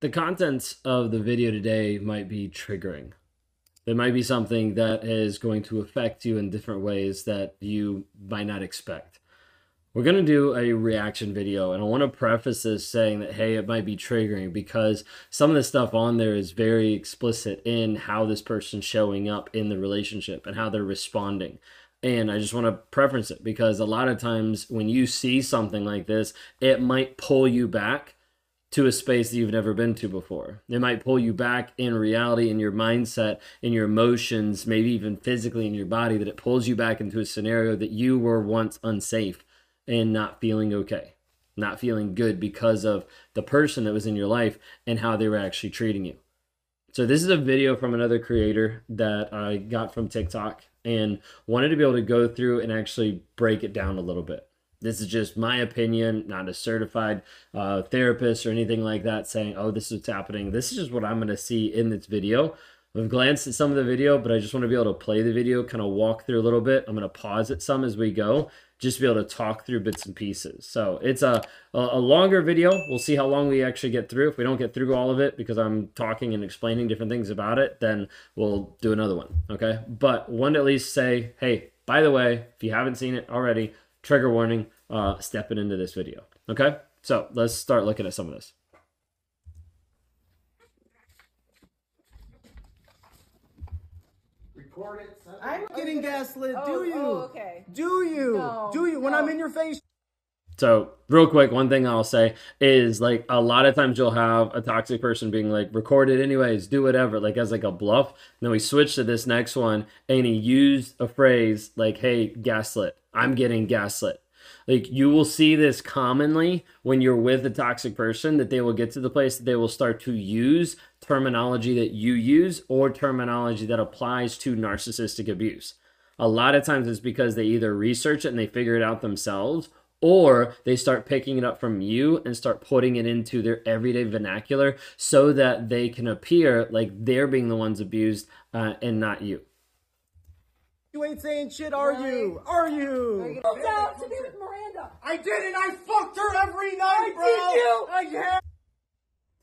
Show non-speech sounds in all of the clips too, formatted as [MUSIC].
The contents of the video today might be triggering. There might be something that is going to affect you in different ways that you might not expect. We're going to do a reaction video, and I want to preface this saying that, hey, it might be triggering because some of the stuff on there is very explicit in how this person's showing up in the relationship and how they're responding. And I just want to preference it because a lot of times when you see something like this, it might pull you back to a space that you've never been to before. It might pull you back in reality, in your mindset, in your emotions, maybe even physically in your body, that it pulls you back into a scenario that you were once unsafe and not feeling okay, not feeling good because of the person that was in your life and how they were actually treating you. So, this is a video from another creator that I got from TikTok and wanted to be able to go through and actually break it down a little bit. This is just my opinion, not a certified uh, therapist or anything like that saying, oh, this is what's happening. This is just what I'm going to see in this video. I've glanced at some of the video, but I just want to be able to play the video, kind of walk through a little bit. I'm going to pause it some as we go, just to be able to talk through bits and pieces. So it's a, a longer video. We'll see how long we actually get through. If we don't get through all of it because I'm talking and explaining different things about it, then we'll do another one. Okay. But one at least say, hey, by the way, if you haven't seen it already, trigger warning, uh, stepping into this video. Okay, so let's start looking at some of this. Record it. I'm getting gaslit. Oh, do you? oh, okay. Do you? No, do you? When. I'm in your face. So, real quick, one thing I'll say is like a lot of times you'll have a toxic person being like, record it anyways, do whatever, like as like a bluff. And then we switch to this next one, and he used a phrase like, hey, gaslit. I'm getting gaslit. Like you will see this commonly when you're with a toxic person that they will get to the place that they will start to use terminology that you use or terminology that applies to narcissistic abuse. A lot of times it's because they either research it and they figure it out themselves or they start picking it up from you and start putting it into their everyday vernacular so that they can appear like they're being the ones abused uh, and not you. You ain't saying shit, are you? Are you? It's out to be with Miranda. I did it. I fucked her every night, bro. I did you? I yeah.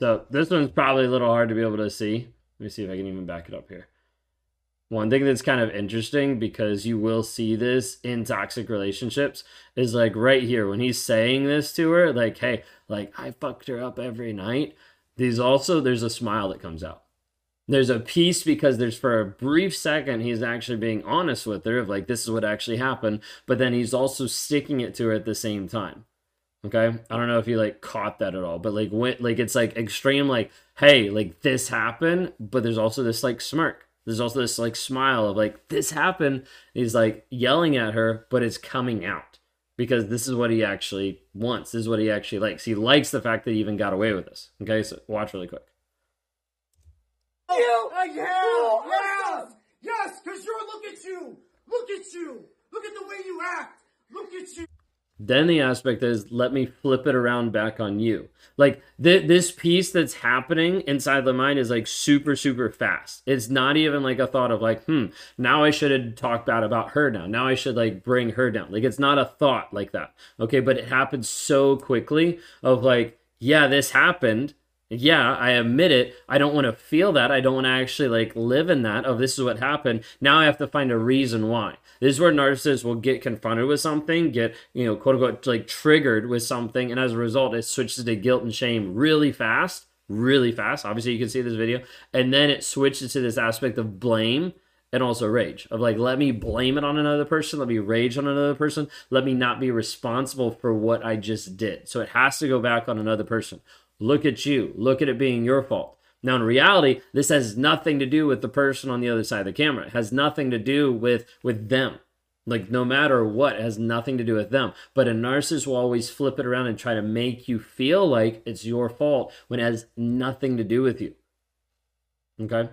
So this one's probably a little hard to be able to see. Let me see if I can even back it up here. One thing that's kind of interesting because you will see this in toxic relationships is like right here when he's saying this to her, like, hey, like I fucked her up every night. There's also there's a smile that comes out. There's a piece because there's for a brief second he's actually being honest with her of like this is what actually happened, but then he's also sticking it to her at the same time. Okay, I don't know if you like caught that at all, but like when like it's like extreme like hey like this happened, but there's also this like smirk. There's also this like smile of like this happened. He's like yelling at her, but it's coming out because this is what he actually wants. This is what he actually likes. He likes the fact that he even got away with this. Okay, so watch really quick. You. Uh, yeah. You. Yes. Yes. Cause you're. Look at you. Look at you. Look at the way you act. Look at you. Then the aspect is let me flip it around back on you. Like th- this piece that's happening inside the mind is like super, super fast. It's not even like a thought of like, hmm, now I should talk bad about her now. Now I should like bring her down. Like it's not a thought like that. Okay. But it happens so quickly of like, yeah, this happened. Yeah, I admit it. I don't want to feel that. I don't want to actually like live in that. Oh, this is what happened. Now I have to find a reason why. This is where narcissists will get confronted with something, get you know quote unquote like triggered with something, and as a result, it switches to guilt and shame really fast, really fast. Obviously, you can see this video, and then it switches to this aspect of blame and also rage of like let me blame it on another person let me rage on another person let me not be responsible for what i just did so it has to go back on another person Look at you. Look at it being your fault. Now, in reality, this has nothing to do with the person on the other side of the camera. It has nothing to do with with them. Like no matter what, has nothing to do with them. But a narcissist will always flip it around and try to make you feel like it's your fault when it has nothing to do with you. Okay?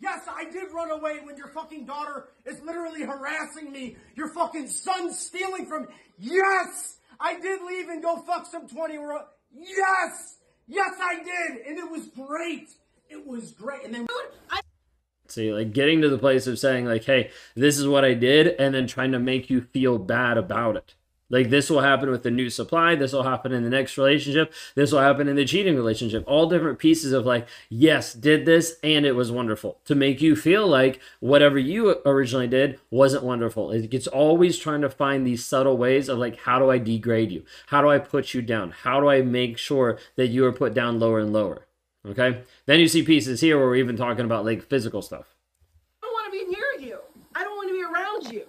Yes, I did run away when your fucking daughter is literally harassing me. Your fucking son's stealing from. Me. Yes, I did leave and go fuck some twenty year old. Yes, yes, I did, and it was great. It was great, and then. I see, like getting to the place of saying, like, hey, this is what I did, and then trying to make you feel bad about it. Like this will happen with the new supply. This will happen in the next relationship. This will happen in the cheating relationship. All different pieces of like, yes, did this and it was wonderful to make you feel like whatever you originally did wasn't wonderful. It's always trying to find these subtle ways of like, how do I degrade you? How do I put you down? How do I make sure that you are put down lower and lower? Okay. Then you see pieces here where we're even talking about like physical stuff. I don't want to be near you. I don't want to be around you.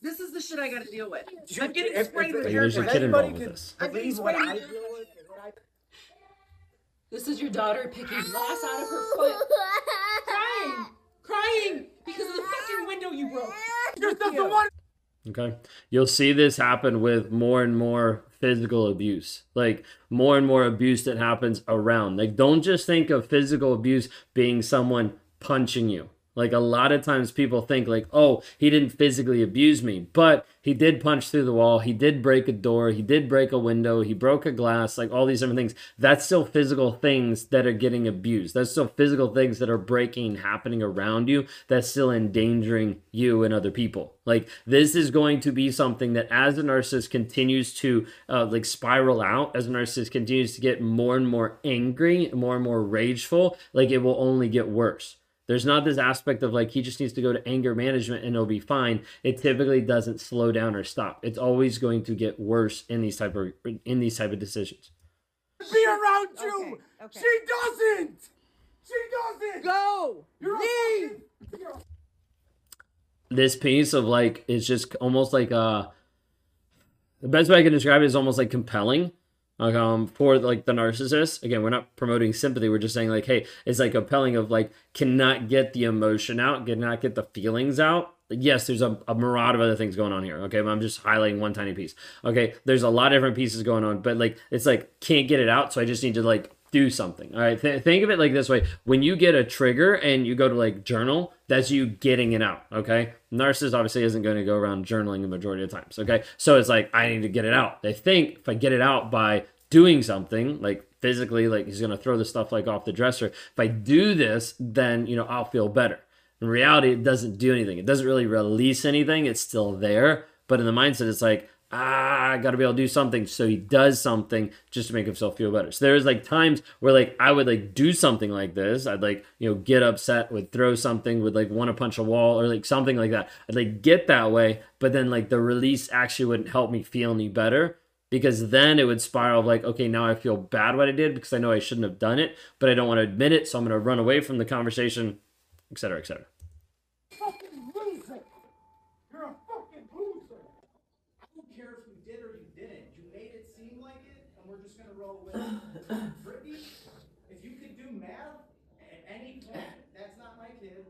This is the shit I got to deal with. I'm getting If- sprayed if- with Like, hair there's kid Anybody involved with can this. I'm getting sprayed with- deal with and what I This is your daughter picking glass out of her foot, crying, crying because of the fucking window you broke. You're just the one Okay. You'll see this happen with more and more physical abuse. Like more and more abuse that happens around. Like don't just think of physical abuse being someone punching you. Like a lot of times people think like, "Oh, he didn't physically abuse me, but he did punch through the wall, he did break a door, he did break a window, he broke a glass, like all these different things." That's still physical things that are getting abused. That's still physical things that are breaking happening around you that's still endangering you and other people. Like this is going to be something that as a narcissist continues to uh, like spiral out, as a narcissist continues to get more and more angry, more and more rageful, like it will only get worse. There's not this aspect of like he just needs to go to anger management and it'll be fine. It typically doesn't slow down or stop. It's always going to get worse in these type of in these type of decisions. be around you. Okay, okay. She doesn't. She doesn't. Go. You're Leave. fucking- this piece of like it's just almost like uh the best way I can describe it is almost like compelling. Um for like the narcissist. Again, we're not promoting sympathy. We're just saying like, hey, it's like compelling of like cannot get the emotion out, cannot get the feelings out. Yes, there's a, a myriad of other things going on here. Okay, but I'm just highlighting one tiny piece. Okay, there's a lot of different pieces going on, but like it's like can't get it out, so I just need to like do something. All right, Th- think of it like this way: when you get a trigger and you go to like journal, that's you getting it out. Okay, narcissist obviously isn't going to go around journaling the majority of times. Okay, so it's like I need to get it out. They think if I get it out by doing something like physically, like he's going to throw the stuff like off the dresser. If I do this, then you know I'll feel better. In reality, it doesn't do anything. It doesn't really release anything. It's still there. But in the mindset, it's like, ah, I got to be able to do something. So he does something just to make himself feel better. So there's like times where like I would like do something like this. I'd like, you know, get upset, would throw something, would like want to punch a wall or like something like that. I'd like get that way. But then like the release actually wouldn't help me feel any better because then it would spiral like, okay, now I feel bad what I did because I know I shouldn't have done it, but I don't want to admit it. So I'm going to run away from the conversation, et cetera, et cetera. fucking loser. You're a fucking loser. I don't care if you did or you didn't. You made it seem like it, and we're just gonna roll with it. Brittany, if you could do math at any point, that's not my kid.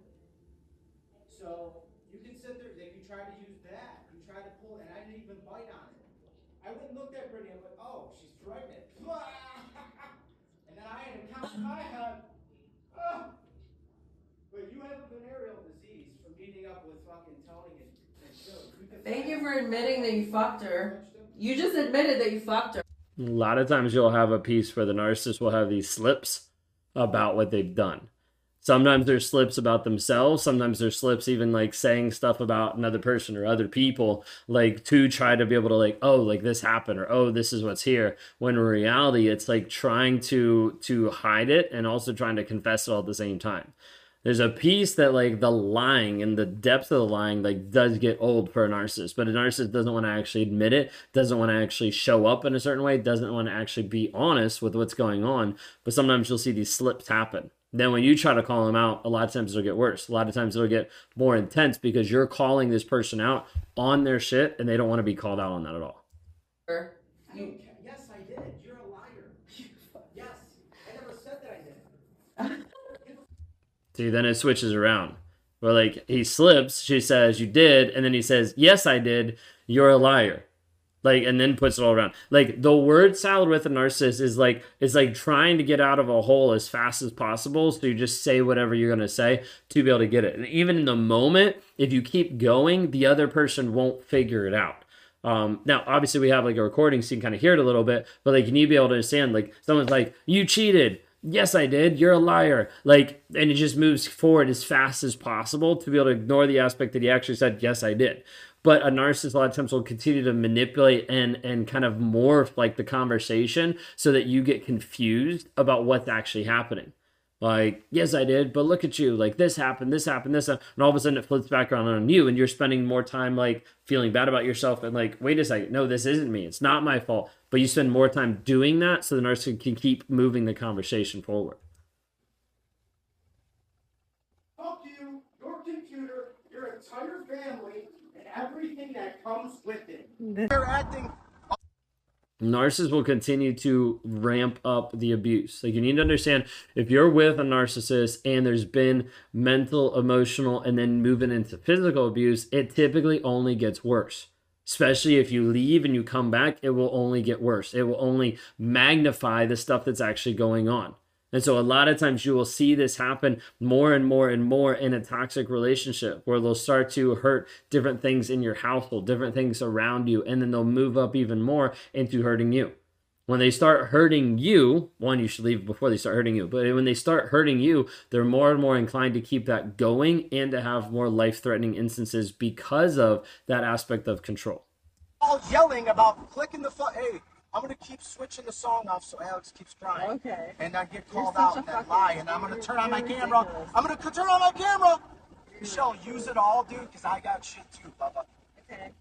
So you can sit there. Like you try to use that. You try to pull, and I didn't even bite on it. I wouldn't look at Brittany. I'm like, oh, she's pregnant. [LAUGHS] and then I had to count in my head. Oh. [SIGHS] But you have a venereal disease from meeting up with fucking Tony and, and Joe. Thank you for admitting that you fucked her. You just admitted that you fucked her. A lot of times you'll have a piece where the narcissist will have these slips about what they've done. Sometimes there's slips about themselves. Sometimes there's slips even like saying stuff about another person or other people, like to try to be able to like, oh, like this happened or oh, this is what's here. When in reality, it's like trying to to hide it and also trying to confess it all at the same time. There's a piece that like the lying and the depth of the lying like does get old for a narcissist, but a narcissist doesn't want to actually admit it, doesn't want to actually show up in a certain way, doesn't want to actually be honest with what's going on. But sometimes you'll see these slips happen. Then when you try to call them out, a lot of times it'll get worse. A lot of times it'll get more intense because you're calling this person out on their shit and they don't want to be called out on that at all. I don't care. Yes, I did. You're a liar. Yes. I never said that I did. See, then it switches around. Where like he slips, she says, You did, and then he says, Yes, I did, you're a liar. Like and then puts it all around. Like the word salad with a narcissist is like is like trying to get out of a hole as fast as possible. So you just say whatever you're gonna say to be able to get it. And even in the moment, if you keep going, the other person won't figure it out. Um, now, obviously, we have like a recording so you can kind of hear it a little bit, but like you need to be able to understand. Like someone's like, "You cheated," Yes, I did. You're a liar. Like, and it just moves forward as fast as possible to be able to ignore the aspect that he actually said, Yes, I did. But a narcissist a lot of times will continue to manipulate and and kind of morph like the conversation so that you get confused about what's actually happening. Like, yes, I did, but look at you. Like, this happened, this happened, this happened. And all of a sudden it flips back around on you, and you're spending more time, like, feeling bad about yourself and, like, wait a second, no, this isn't me. It's not my fault. But you spend more time doing that so the narcissist can keep moving the conversation forward. Fuck you, your computer, your entire family, and everything that comes with it. They're acting narcissists will continue to ramp up the abuse. Like you need to understand if you're with a narcissist and there's been mental, emotional, and then moving into physical abuse, it typically only gets worse. Especially if you leave and you come back, it will only get worse. It will only magnify the stuff that's actually going on. And so a lot of times you will see this happen more and more and more in a toxic relationship where they'll start to hurt different things in your household, different things around you, and then they'll move up even more into hurting you. When they start hurting you, one, you should leave before they start hurting you. But when they start hurting you, they're more and more inclined to keep that going and to have more life threatening instances because of that aspect of control. all yelling about clicking the fu- Hey, I'm gonna keep switching the song off so Alex keeps crying. Okay. And I get called out a and then lie, and I'm gonna turn on my camera. ridiculous. I'm gonna turn on my camera. Michelle, use it all, dude, because I got shit too, Bubba. Okay.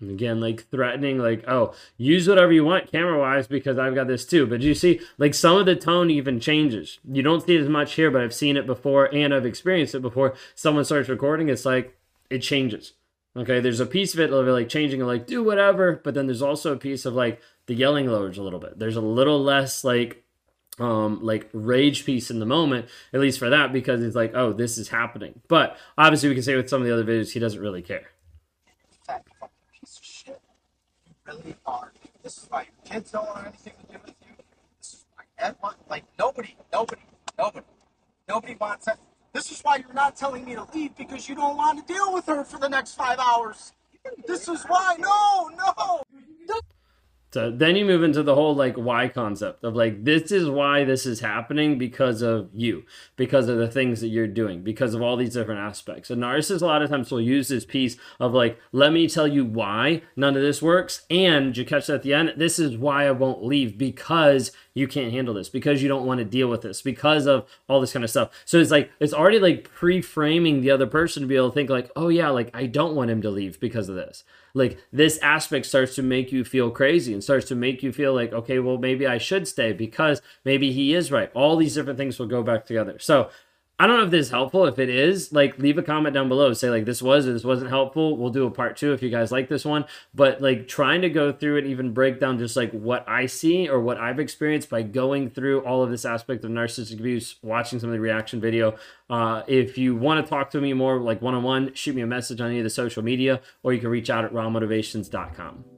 And again, like threatening, like, oh, use whatever you want camera wise because I've got this too. But you see, like, some of the tone even changes. You don't see it as much here, but I've seen it before and I've experienced it before. Someone starts recording, it's like, it changes. Okay, there's a piece of it of like changing, like, do whatever. But then there's also a piece of like the yelling lowers a little bit. There's a little less like, um like rage piece in the moment at least for that because it's like oh this is happening but obviously we can say with some of the other videos he doesn't really care piece of shit. You really are. This is why your kids don't want anything to do with you. This is why everyone, like nobody, nobody, nobody, nobody wants it. This is why you're not telling me to leave because you don't want to deal with her for the next five hours. This is why. No, no. So then you move into the whole like why concept of like this is why this is happening because of you, because of the things that you're doing, because of all these different aspects. A narcissist a lot of times will use this piece of like, let me tell you why none of this works. And you catch that at the end, this is why I won't leave because you can't handle this, because you don't want to deal with this, because of all this kind of stuff. So it's like it's already like pre-framing the other person to be able to think like, oh yeah, like I don't want him to leave because of this like this aspect starts to make you feel crazy and starts to make you feel like okay well maybe i should stay because maybe he is right. All these different things will go back together. So i don't know if this is helpful. If it is like leave a comment down below. Say like this was or this wasn't helpful. We'll do a part two if you guys like this one. But like trying to go through and even break down just like what i see or what i've experienced by going through all of this aspect of narcissistic abuse watching some of the reaction video. Uh, if you want to talk to me more like one-on-one shoot me a message on any of the social media or you can reach out at rawmotivations.com